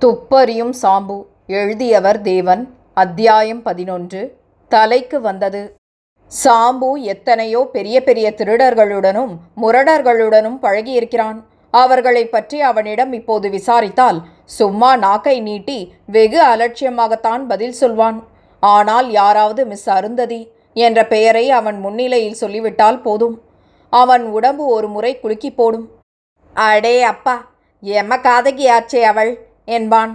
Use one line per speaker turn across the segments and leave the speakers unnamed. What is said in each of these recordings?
துப்பறியும் சாம்பு எழுதியவர் தேவன் அத்தியாயம் பதினொன்று. தலைக்கு வந்தது. சாம்பு எத்தனையோ பெரிய பெரிய திருடர்களுடனும் முரடர்களுடனும் பழகியிருக்கிறான். அவர்களைப் பற்றி அவனிடம் இப்போது விசாரித்தால் சும்மா நாக்கை நீட்டி வெகு அலட்சியமாகத்தான் பதில் சொல்வான். ஆனால் யாராவது மிஸ் அருந்ததி என்ற பெயரை அவன் முன்னிலையில் சொல்லிவிட்டால் போதும். அவன் உடம்பு ஒரு முறை குலுக்கி போடும். அடே அப்பா எம்ம காதகியாச்சே அவள். என்பான்.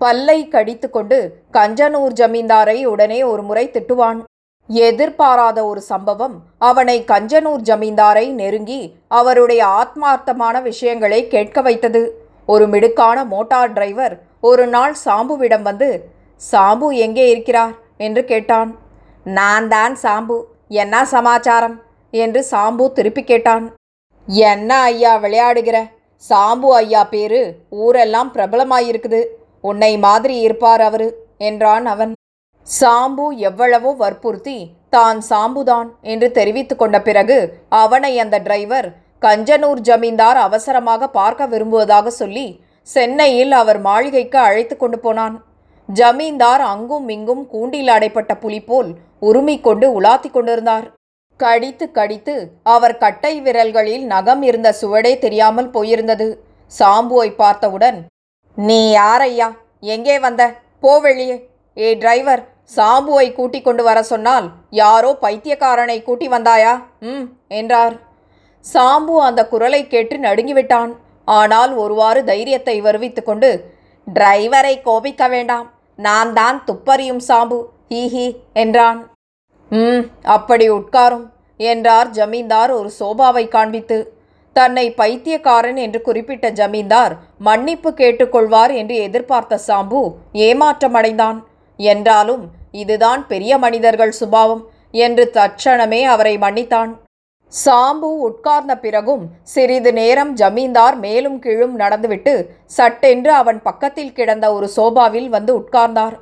பல்லை கடித்துக்கொண்டு கஞ்சனூர் ஜமீன்தாரை உடனே ஒரு முறை திட்டுவான். எதிர்பாராத ஒரு சம்பவம் அவனை கஞ்சனூர் ஜமீன்தாரை நெருங்கி அவருடைய ஆத்மார்த்தமான விஷயங்களை கேட்க வைத்தது. ஒரு மிடுக்கான மோட்டார் டிரைவர் ஒரு நாள் சாம்புவிடம் வந்து சாம்பு எங்கே இருக்கிறார்? என்று கேட்டான். நான் தான் சாம்பு. என்ன சமாச்சாரம்? என்று சாம்பு திருப்பி கேட்டான். என்ன ஐயா விளையாடுகிற? சாம்பு ஐயா பேரு ஊரெல்லாம் பிரபலமாயிருக்குது. உன்னை மாதிரி இருப்பார் அவரு என்றான் அவன். சாம்பு எவ்வளவோ வற்புறுத்தி தான் சாம்புதான் என்று தெரிவித்து கொண்ட பிறகு அவனை அந்த டிரைவர் கஞ்சனூர் ஜமீன்தார் அவசரமாக பார்க்க விரும்புவதாக சொல்லி சென்னையில் அவர் மாளிகைக்கு அழைத்து கொண்டு போனான். ஜமீன்தார் அங்கும் இங்கும் கூண்டில் அடைப்பட்ட புலி போல் உருமிக் கொண்டு உலாத்தி கொண்டிருந்தார். கடித்து கடித்து அவர் கட்டை விரல்களில் நகம் இருந்த சுவடே தெரியாமல் போயிருந்தது. சாம்புவை பார்த்தவுடன் நீ யாரையா எங்கே வந்த? போ வெளியே. ஏ டிரைவர் சாம்புவை கூட்டிக் கொண்டு வர சொன்னால் யாரோ பைத்தியக்காரனை கூட்டி வந்தாயா? ம் என்றார். சாம்பு அந்த குரலை கேட்டு நடுங்கிவிட்டான். ஆனால் ஒருவாறு தைரியத்தை வருவித்து கொண்டு டிரைவரை கோபிக்க வேண்டாம். நான் தான் துப்பறியும் சாம்பு. ஹீஹி என்றான். ம் அப்படி உட்காரும் என்றார் ஜமீன்தார் ஒரு சோபாவை காண்பித்து. தன்னை பைத்தியக்காரன் என்று குறிப்பிட்ட ஜமீன்தார் மன்னிப்பு கேட்டுக்கொள்வார் என்று எதிர்பார்த்த சாம்பு ஏமாற்றமடைந்தான். என்றாலும் இதுதான் பெரிய மனிதர்கள் சுபாவம் என்று தட்சணமே அவரை மன்னித்தான். சாம்பு உட்கார்ந்த பிறகும் சிறிது நேரம் ஜமீன்தார் மேலும் கீழும் நடந்துவிட்டு சட்டென்று அவன் பக்கத்தில் கிடந்த ஒரு சோபாவில் வந்து உட்கார்ந்தார்.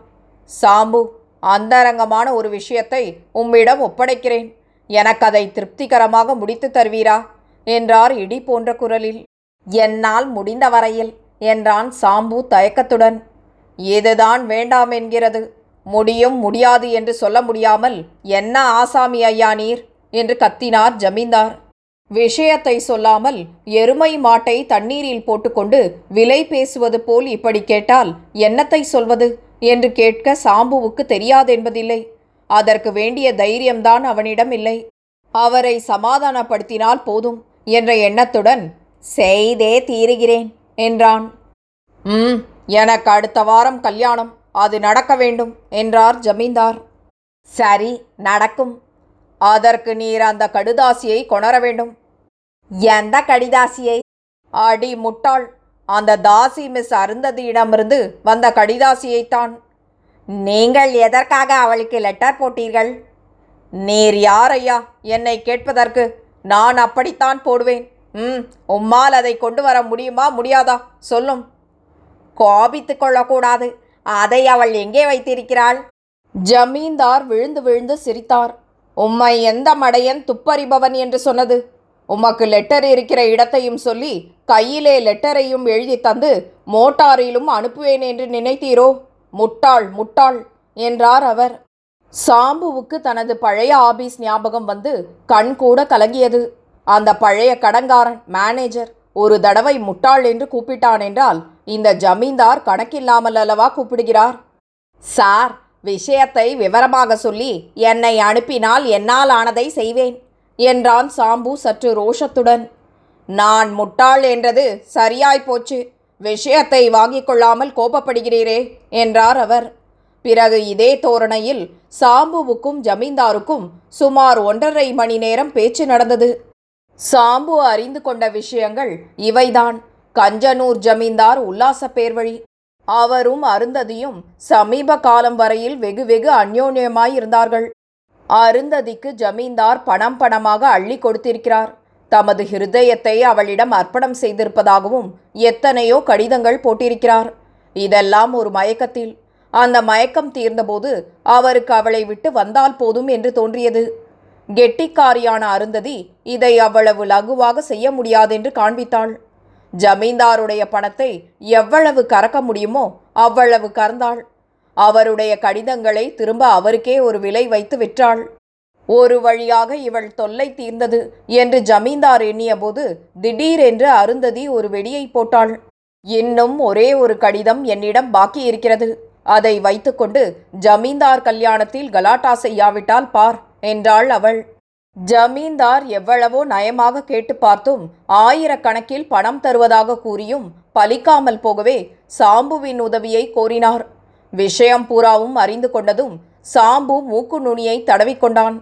சாம்பு அந்தரங்கமான ஒரு விஷயத்தை உம்மிடம் ஒப்படைக்கிறேன். எனக்கு அதை திருப்திகரமாக முடித்து தருவீரா? என்றார் இடி போன்ற குரலில். என்னால் முடிந்த வரையில் என்றான் சாம்பு தயக்கத்துடன். இதுதான் வேண்டாம் என்கிறது. முடியும் முடியாது என்று சொல்ல முடியாமல் என்ன ஆசாமி ஐயா நீர்? என்று கத்தினார் ஜமீன்தார். விஷயத்தை சொல்லாமல் எருமை மாட்டை தண்ணீரில் போட்டுக்கொண்டு விலை பேசுவது போல் இப்படி கேட்டால் என்னத்தை சொல்வது? என்று கேட்க சாம்புவுக்கு தெரியாதென்பதில்லை. அதற்கு வேண்டிய தைரியம்தான் அவனிடம் இல்லை. அவரை சமாதானப்படுத்தினால் போதும் என்ற எண்ணத்துடன் செய்தே தீருகிறேன் என்றான். ம் எனக்கு அடுத்த வாரம் கல்யாணம். அது நடக்க வேண்டும் என்றார் ஜமீன்தார். சரி நடக்கும். அதற்கு நீர் அந்த கடுதாசியை கொணர வேண்டும். எந்த கடிதாசியை? அடி முட்டாள். அந்த தாசி மிஸ் அருந்ததியிடமிருந்து வந்த கடிதாசியைத்தான். நீங்கள் எதற்காக அவளுக்கு லெட்டர் போட்டீர்கள்? நீர் யார் ஐயா என்னை கேட்பதற்கு? நான் அப்படித்தான் போடுவேன். ம் உம்மால் அதை கொண்டு வர முடியுமா முடியாதா? சொல்லும். கோபித்து கொள்ளக்கூடாது. அதை அவள் எங்கே வைத்திருக்கிறாள்? ஜமீன்தார் விழுந்து விழுந்து சிரித்தார். உம்மை எந்த மடையன் துப்பறிபவன் என்று சொன்னது? உமக்கு லெட்டர் இருக்கிற இடத்தையும் சொல்லி கையிலே லெட்டரையும் எழுதி தந்து மோட்டாரிலும் அனுப்புவேன் என்று நினைத்தீரோ? முட்டாள் முட்டாள் என்றார் அவர். சாம்புவுக்கு தனது பழைய ஆபீஸ் ஞாபகம் வந்து கண் கூட கலங்கியது. அந்த பழைய கடங்காரன் மேனேஜர் ஒரு தடவை முட்டாள் என்று கூப்பிட்டான் என்றால் இந்த ஜமீன்தார் கணக்கில்லாமல் அல்லவா கூப்பிடுகிறார்? சார் விஷயத்தை விவரமாக சொல்லி என்னை அனுப்பினால் என்னால் ஆனதை செய்வேன். என்றான் சாம்பு சற்று ரோஷத்துடன். நான் முட்டாள் என்றது சரியாய் போச்சு. விஷயத்தை வாங்கிக் கொள்ளாமல் கோபப்படுகிறீரே என்றார் அவர். பிறகு இதே தோரணையில் சாம்புவுக்கும் ஜமீன்தாருக்கும் சுமார் ஒன்றரை மணி நேரம் பேச்சு நடந்தது. சாம்பு அறிந்து கொண்ட விஷயங்கள் இவைதான். கஞ்சனூர் ஜமீன்தார் உல்லாச பேர்வழி. அவரும் அருந்ததியும் சமீப காலம் வரையில் வெகு வெகு அந்யோன்யமாயிருந்தார்கள். அருந்ததிக்கு ஜமீன்தார் பணம் பணமாக அள்ளி கொடுத்திருக்கிறார். தமது ஹிருதயத்தை அவளிடம் அர்ப்பணம் செய்திருப்பதாகவும் எத்தனையோ கடிதங்கள் போட்டிருக்கிறார். இதெல்லாம் ஒரு மயக்கத்தில். அந்த மயக்கம் தீர்ந்தபோது அவருக்கு அவளை விட்டு வந்தால் போதும் என்று தோன்றியது. கெட்டிக்காரியான அருந்ததி இதை அவ்வளவு லகுவாக செய்ய முடியாதென்று காண்பித்தாள். ஜமீன்தாருடைய பணத்தை எவ்வளவு கறக்க முடியுமோ அவ்வளவு கறந்தாள். அவருடைய கடிதங்களை திரும்ப அவருக்கே ஒரு விலை வைத்து விற்றாள். ஒரு வழியாக இவள் தொல்லை தீர்ந்தது என்று ஜமீன்தார் எண்ணியபோது திடீரென்று அருந்ததி ஒரு வெடியை போட்டாள். இன்னும் ஒரே ஒரு கடிதம் என்னிடம் பாக்கி இருக்கிறது. அதை வைத்துக்கொண்டு ஜமீன்தார் கல்யாணத்தில் கலாட்டா செய்யாவிட்டால் பார் என்றாள் அவள். ஜமீன்தார் எவ்வளவோ நயமாக கேட்டு பார்த்தும் ஆயிரக்கணக்கில் பணம் தருவதாக கூறியும் பலிக்காமல் போகவே சாம்புவின் உதவியை கோரினார். விஷயம் பூராவும் அறிந்து கொண்டதும் சாம்பு மூக்கு நுனியை தடவிக்கொண்டான்.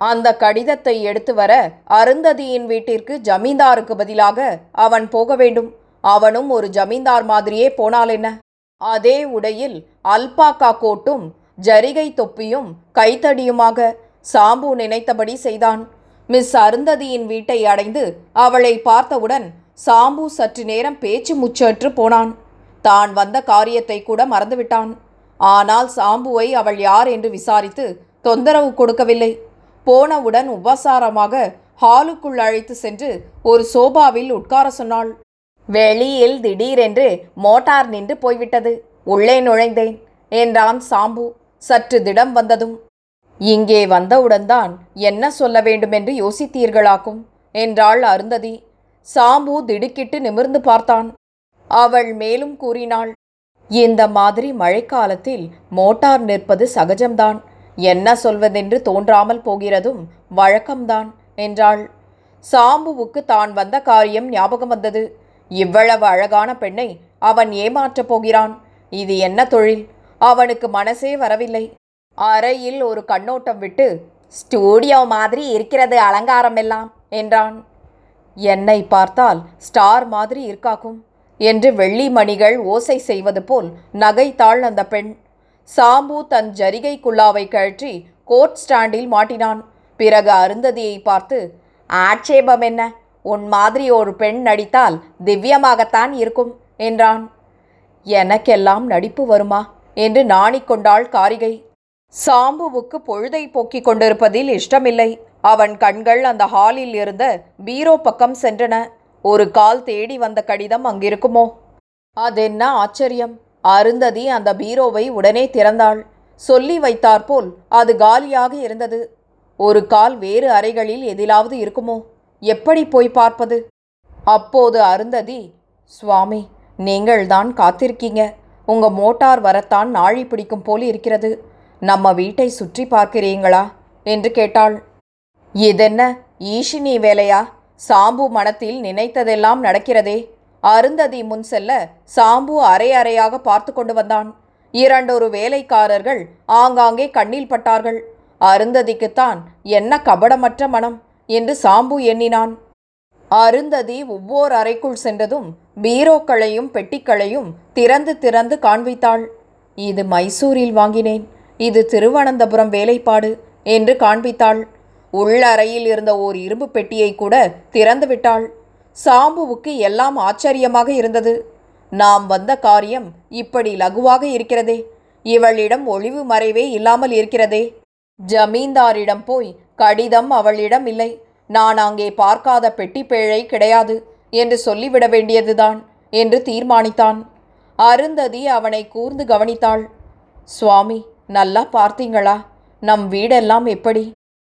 அந்த கடிதத்தை எடுத்து வர அருந்ததியின் வீட்டிற்கு ஜமீன்தாருக்கு பதிலாக அவன் போக வேண்டும். அவனும் ஒரு ஜமீன்தார் மாதிரியே போனால் என்ன? அதே உடையில் அல்பாக்கா கோட்டும் ஜரிகை தொப்பியும் கைத்தடியுமாக சாம்பு நினைத்தபடி செய்தான். மிஸ் அருந்ததியின் வீட்டை அடைந்து அவளை பார்த்தவுடன் சாம்பு சற்று நேரம் பேச்சு முச்சற்று போனான். தான் வந்த காரியத்தை கூட மறந்துவிட்டான். ஆனால் சாம்புவை அவள் யார் என்று விசாரித்து தொந்தரவு கொடுக்கவில்லை. போனவுடன் உபசாரமாக ஹாலுக்குள் அழைத்து சென்று ஒரு சோபாவில் உட்கார சொன்னாள். வெளியில் திடீரென்று மோட்டார் நின்று போய்விட்டது. உள்ளே நுழைந்தேன் என்றான் சாம்பு. சற்று திடம் வந்ததும். இங்கே வந்தவுடன் தான் என்ன சொல்ல வேண்டுமென்று யோசித்தீர்களாக்கும் என்றாள் அருந்ததி. சாம்பு திடுக்கிட்டு நிமிர்ந்து பார்த்தான். அவள் மேலும் கூறினாள் இந்த மாதிரி மழைக்காலத்தில் மோட்டார் நிற்பது சகஜம்தான். என்ன சொல்வதென்று தோன்றாமல் போகிறதும் வழக்கம்தான் என்றாள். சாம்புவுக்கு தான் வந்த காரியம் ஞாபகம் வந்தது. இவ்வளவு அழகான பெண்ணை அவன் ஏமாற்றப் போகிறான். இது என்ன தொழில்? அவனுக்கு மனசே வரவில்லை. அறையில் ஒரு கண்ணோட்டம் விட்டு ஸ்டூடியோ மாதிரி இருக்கிறது அலங்காரம் எல்லாம் என்றான். என்னை பார்த்தால் ஸ்டார் மாதிரி இருக்காக்கும். என்று வெள்ளி மணிகள் ஓசை செய்வது போல் நகைத்தாள் அந்த பெண். சாம்பு தன் ஜரிகை குல்லாவை கழற்றி கோர்ட் ஸ்டாண்டில் மாட்டினான். பிறகு அருந்ததியை பார்த்து ஆட்சேபம் என்ன? உன் மாதிரி ஒரு பெண் நடித்தால் திவ்யமாகத்தான் இருக்கும் என்றான். எனக்கெல்லாம் நடிப்பு வருமா? என்று நாணிக்கொண்டாள் காரிகை. சாம்புவுக்கு பொழுதை போக்கிக் கொண்டிருப்பதில் இஷ்டமில்லை. அவன் கண்கள் அந்த ஹாலில் இருந்த பீரோ பக்கம் சென்றன. ஒரு கால் தேடி வந்த கடிதம் அங்கிருக்குமோ? அதென்ன ஆச்சரியம். அருந்ததி அந்த பீரோவை உடனே திறந்தாள். சொல்லி வைத்தாற்போல் அது காலியாக இருந்தது. ஒரு கால் வேறு அறைகளில் எதிலாவது இருக்குமோ? எப்படி போய் பார்ப்பது? அப்போது அருந்ததி சுவாமி நீங்கள்தான் காத்திருக்கீங்க. உங்க மோட்டார் வரத்தான் நாழி பிடிக்கும் போல் இருக்கிறது. நம்ம வீட்டை சுற்றி பார்க்கிறீங்களா? என்று கேட்டாள். இதென்ன ஈஷினி வேலையா? சாம்பு மனத்தில் நினைத்ததெல்லாம் நடக்கிறதே. அருந்ததி முன் செல்ல சாம்பு அரை அறையாக பார்த்து கொண்டு வந்தான். இரண்டொரு வேலைக்காரர்கள் ஆங்காங்கே கண்ணில் பட்டார்கள். அருந்ததிக்குத்தான் என்ன கபடமற்ற மனம் என்று சாம்பு எண்ணினான். அருந்ததி ஒவ்வொரு அறைக்குள் சென்றதும் பீரோக்களையும் பெட்டிக்களையும் திறந்து திறந்து காண்பித்தாள். இது மைசூரில் வாங்கினேன். இது திருவனந்தபுரம் வேலைப்பாடு என்று காண்பித்தாள். உள்ளறையில் இருந்த ஓர் இரும்பு பெட்டியை கூட திறந்து விட்டாள் சாம்புவுக்கு எல்லாம் ஆச்சரியமாக இருந்தது. நாம் வந்த காரியம் இப்படி லகுவாக இருக்கிறதே. இவளிடம் ஒளிவு மறைவே இல்லாமல் இருக்கிறதே. ஜமீன்தாரிடம் போய் கடிதம் அவளிடம் இல்லை. நான் அங்கே பார்க்காத பெட்டி பேழை கிடையாது என்று சொல்லிவிட வேண்டியதுதான் என்று தீர்மானித்தான். அருந்ததி அவனை கூர்ந்து கவனித்தாள். சுவாமி நல்லா பார்த்தீங்களா? நம் வீடெல்லாம் எப்படி?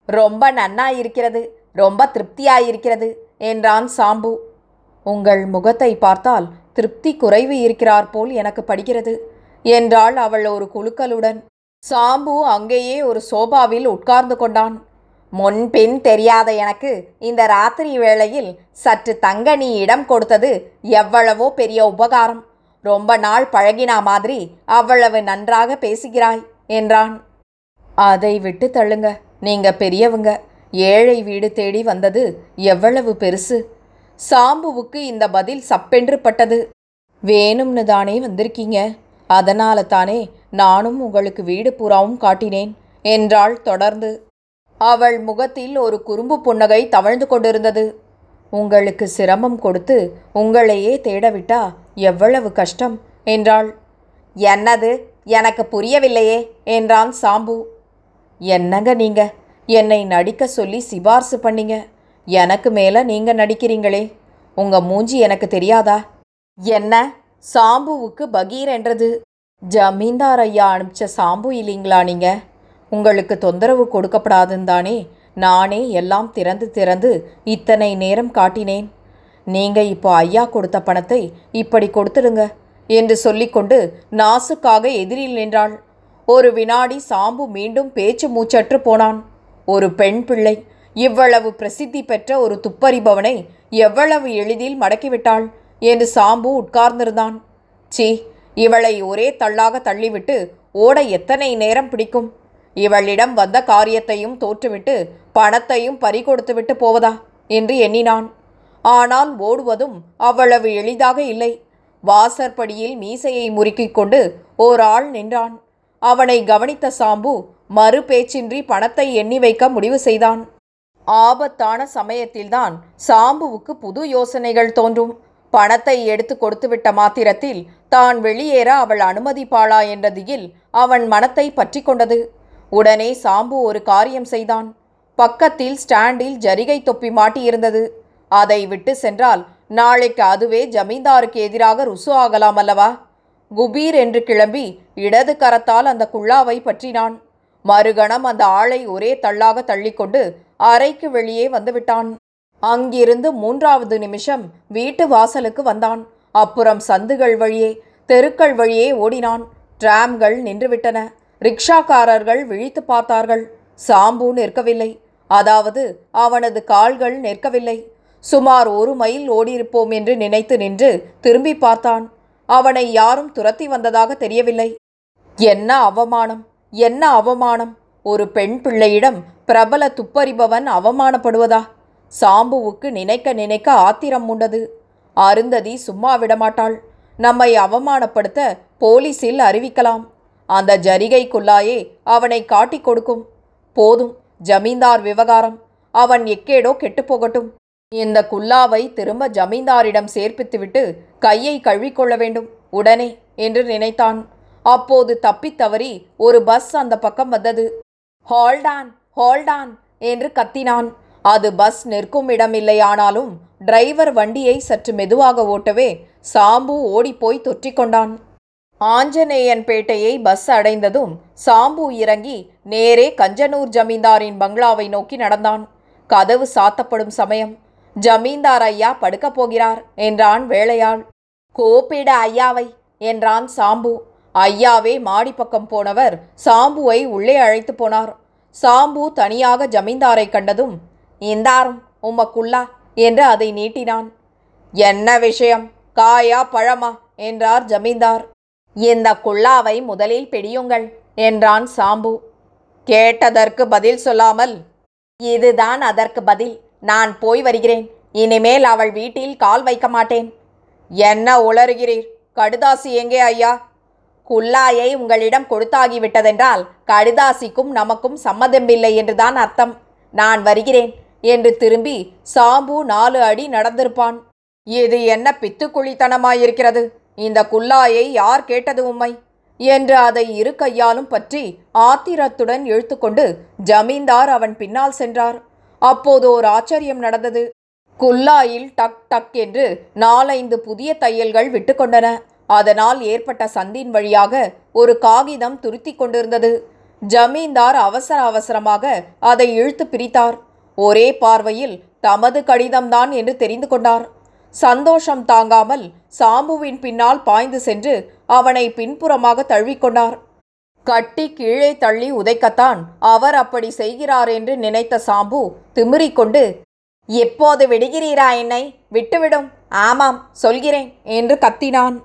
ரொம்ப நன்னா இருக்கிறது ரொம்ப திருப்தியாயிருக்கிறது என்றான் சாம்பு. உங்கள் முகத்தை பார்த்தால் திருப்தி குறைவு இருக்கிறார் போல் எனக்கு படுகிறது என்றாள் அவள் ஒரு குழுக்களுடன் சாம்பு அங்கேயே ஒரு சோபாவில் உட்கார்ந்து கொண்டான். முன்பின் தெரியாத எனக்கு இந்த ராத்திரி வேளையில் சற்று தங்க நீ இடம் கொடுத்தது எவ்வளவோ பெரிய உபகாரம். ரொம்ப நாள் பழகினா மாதிரி அவ்வளவு நன்றாக பேசுகிறாய் என்றான். அதை விட்டு தள்ளுங்க. நீங்க பெரியவங்க. ஏழை வீடு தேடி வந்தது எவ்வளவு பெருசு. சாம்புவுக்கு இந்த பதில் சப்பென்று பட்டது. வேணும்னு தானே வந்திருக்கீங்க. அதனால தானே நானும் உங்களுக்கு வீடு பூராவும் காட்டினேன் என்றாள் தொடர்ந்து. அவள் முகத்தில் ஒரு குறும்பு புன்னகை தவழ்ந்து கொண்டிருந்தது. உங்களுக்கு சிரமம் கொடுத்து உங்களையே தேடவிட்டா எவ்வளவு கஷ்டம் என்றாள். என்னது? எனக்கு புரியவில்லையே என்றான் சாம்பு. என்னங்க நீங்க? என்னை நடிக்க சொல்லி சிபார்சு பண்ணீங்க. எனக்கு மேலே நீங்க நடிக்கிறீங்களே. உங்க மூஞ்சி எனக்கு தெரியாதா? என்ன? சாம்புவுக்கு பகீர் என்றது. ஜமீன்தார் ஐயா அனுப்பிச்ச சாம்பு இல்லைங்களா நீங்க? உங்களுக்கு தொந்தரவு கொடுக்கப்படாதுன்னு தானே நானே எல்லாம் திறந்து திறந்து இத்தனை நேரம் காட்டினேன். நீங்க இப்போ ஐயா கொடுத்த பணத்தை இப்படி கொடுத்துடுங்க என்று சொல்லிக்கொண்டு நாசுக்காக எதிரில் நின்றாள். ஒரு வினாடி சாம்பு மீண்டும் பேச்சு மூச்சற்று போனான். ஒரு பெண் பிள்ளை இவ்வளவு பிரசித்தி பெற்ற ஒரு துப்பறிபவனை எவ்வளவு எளிதில் மடக்கிவிட்டாள் என்று சாம்பு உட்கார்ந்திருந்தான். சீ இவளை ஒரே தள்ளாக தள்ளிவிட்டு ஓட எத்தனை நேரம் பிடிக்கும்? இவளிடம் வந்த காரியத்தையும் தோற்றுவிட்டு பணத்தையும் பறிகொடுத்துவிட்டு போவதா? என்று எண்ணினான். ஆனால் ஓடுவதும் அவ்வளவு எளிதாக இல்லை. வாசற்படியில் மீசையை முறுக்கிக் கொண்டு ஓர் ஆள் நின்றான். அவனை கவனித்த சாம்பு மறு பேச்சின்றி பணத்தை எண்ணி வைக்க முடிவு செய்தான். ஆபத்தான சமயத்தில்தான் சாம்புவுக்கு புது யோசனைகள் தோன்றும். பணத்தை எடுத்து கொடுத்துவிட்ட மாத்திரத்தில் தான் வெளியேற அவள் அனுமதிப்பாளா என்ற திகில் அவன் மனத்தை பற்றி கொண்டது. உடனே சாம்பு ஒரு காரியம் செய்தான். பக்கத்தில் ஸ்டாண்டில் ஜரிகை தொப்பி மாட்டியிருந்தது. அதை விட்டு சென்றால் நாளைக்கு அதுவே ஜமீன்தாருக்கு எதிராக ருசு ஆகலாம் அல்லவா? குபீர் என்று கிளம்பி இடது கரத்தால் அந்த குள்ளாவை பற்றினான். மறுகணம் அந்த ஆளை ஒரே தள்ளாக தள்ளிக்கொண்டு அறைக்கு வெளியே வந்துவிட்டான். அங்கிருந்து மூன்றாவது நிமிஷம் வீட்டு வாசலுக்கு வந்தான். அப்புறம் சந்துகள் வழியே தெருக்கள் வழியே ஓடினான். டிராம்கள் நின்றுவிட்டன. ரிக்ஷாக்காரர்கள் விழித்து பார்த்தார்கள். சாம்பு நிற்கவில்லை. அதாவது அவனது கால்கள் நிற்கவில்லை. சுமார் ஒரு மைல் ஓடியிருப்போம் என்று நினைத்து நின்று திரும்பி பார்த்தான். அவனை யாரும் துரத்தி வந்ததாக தெரியவில்லை. என்ன அவமானம்? என்ன அவமானம்? ஒரு பெண் பிள்ளையிடம் பிரபல துப்பறிபவன் அவமானப்படுவதா? சாம்புவுக்கு நினைக்க நினைக்க ஆத்திரம் உண்டது. அருந்ததி சும்மா விடமாட்டாள். நம்மை அவமானப்படுத்த போலீஸில் அறிவிக்கலாம். அந்த ஜரிகைக்குள்ளாயே அவனை காட்டிக் கொடுக்கும். போதும் ஜமீன்தார் விவகாரம். அவன் எக்கேடோ கெட்டுப் போகட்டும். இந்த குல்லாவை திரும்ப ஜமீன்தாரிடம் சேர்ப்பித்துவிட்டு கையை கழுவிக்கொள்ள வேண்டும். உடனே என்று நினைத்தான். அப்போது தப்பித் தவறி ஒரு பஸ் அந்த பக்கம் வந்தது. ஹால்டான் ஹால்டான் என்று கத்தினான். அது பஸ் நிற்கும் இடமில்லை ஆனாலும் டிரைவர் வண்டியை சற்று மெதுவாக ஓட்டவே சாம்பு ஓடிப்போய் தொற்றிக்கொண்டான் ஆஞ்சநேயன் பேட்டையை பஸ் அடைந்ததும் சாம்பு இறங்கி நேரே கஞ்சனூர் ஜமீன்தாரின் பங்களாவை நோக்கி நடந்தான். கதவு சாத்தப்படும் சமயம். ஜமீன்தார் ஐயா படுக்கப் போகிறார் என்றான் வேலையாள். கோப்பிட ஐயாவை என்றான் சாம்பு. ஐயாவே மாடிப்பக்கம் போனவர் சாம்புவை உள்ளே அழைத்து போனார். சாம்பு தனியாக ஜமீன்தாரை கண்டதும் இந்தாரும் உம்மக்குள்ளா என்று அதை நீட்டினான். என்ன விஷயம்? காயா பழமா? என்றார் ஜமீன்தார். இந்த குள்ளாவை முதலில் பிடியுங்கள் என்றான் சாம்பு. கேட்டதற்கு பதில் சொல்லாமல் இதுதான் அதற்கு பதில். நான் போய் வருகிறேன். இனிமேல் அவள் வீட்டில் கால் வைக்க மாட்டேன். என்ன உளறுகிறீர்? கடுதாசி எங்கே ஐயா? குல்லாயை உங்களிடம் கொடுத்தாகிவிட்டதென்றால் கடுதாசிக்கும் நமக்கும் சம்மதமில்லை என்றுதான் அர்த்தம். நான் வருகிறேன் என்று திரும்பி சாம்பு நாலு அடி நடந்திருப்பான். இது என்ன பித்துக்குழித்தனமாயிருக்கிறது? இந்த குல்லாயை யார் கேட்டது உம்மை? என்று அதை இரு கையாலும் பற்றி ஆத்திரத்துடன் இழுத்துக்கொண்டு ஜமீன்தார் அவன் பின்னால் சென்றார். அப்போது ஒரு ஆச்சரியம் நடந்தது. குல்லாயில் டக் டக் என்று நாலைந்து புதிய தையல்கள் விட்டுக்கொண்டன அதனால் ஏற்பட்ட சந்தின் வழியாக ஒரு காகிதம் துருத்தி கொண்டிருந்தது. ஜமீன்தார் அவசர அவசரமாக அதை இழுத்து பிரித்தார். ஒரே பார்வையில் தமது கடிதம்தான் என்று தெரிந்து கொண்டார். சந்தோஷம் தாங்காமல் சாம்புவின் பின்னால் பாய்ந்து சென்று அவனை பின்புறமாக தழுவிக்கொண்டார் கட்டி கீழே தள்ளி உதைக்கத்தான் அவர் அப்படி செய்கிறார் என்று நினைத்த சாம்பு திமிறிக்கொண்டு எப்போது விடுகிறீரா என்னை? விட்டுவிடும். ஆமாம் சொல்கிறேன் என்று கத்தினான்.